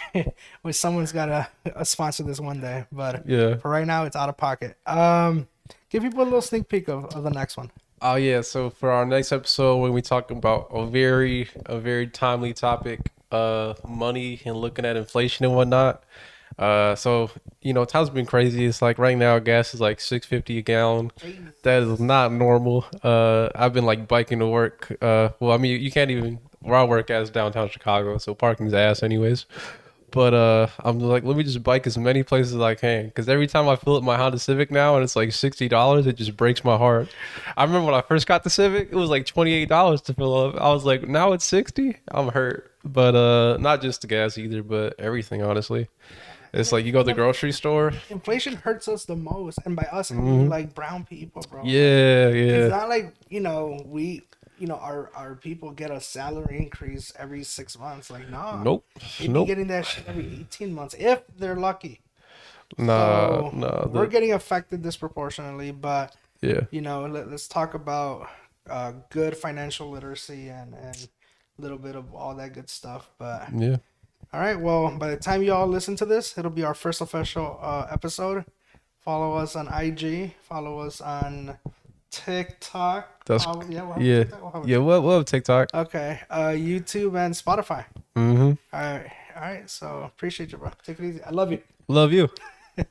well, someone's got to uh, sponsor this one day but Yeah. for right now it's out of pocket um give people a little sneak peek of, of the next one Oh yeah. So for our next episode, when we talk about a very a very timely topic, uh, money and looking at inflation and whatnot. Uh, so you know, times been crazy. It's like right now, gas is like six fifty a gallon. That is not normal. Uh, I've been like biking to work. Uh, well, I mean, you can't even where I work at is downtown Chicago, so parking's ass anyways. But uh, I'm like, let me just bike as many places as I can, because every time I fill up my Honda Civic now and it's like sixty dollars, it just breaks my heart. I remember when I first got the Civic, it was like twenty eight dollars to fill up. I was like, now it's sixty. I'm hurt, but uh, not just the gas either, but everything. Honestly, it's like you go to the grocery store. inflation hurts us the most, and by us, I mean like brown people, bro. Mm-hmm. Yeah, It's not like you know we, you know, our our people get a salary increase every six months. Like, no, nope, They be nope, getting that shit every eighteen months if they're lucky. nah, So, nah. we're the- getting affected disproportionately, but yeah, you know, let, let's talk about uh, good financial literacy and and a little bit of all that good stuff. But yeah. All right. Well, by the time y'all listen to this, it'll be our first official uh, episode. Follow us on IG. Follow us on TikTok. That's- yeah. We'll have Yeah, TikTok, we'll have yeah. What what TikTok? Okay. Uh, YouTube and Spotify. Mm-hmm. All right. All right. So appreciate you, bro. Take it easy. I love you. Love you.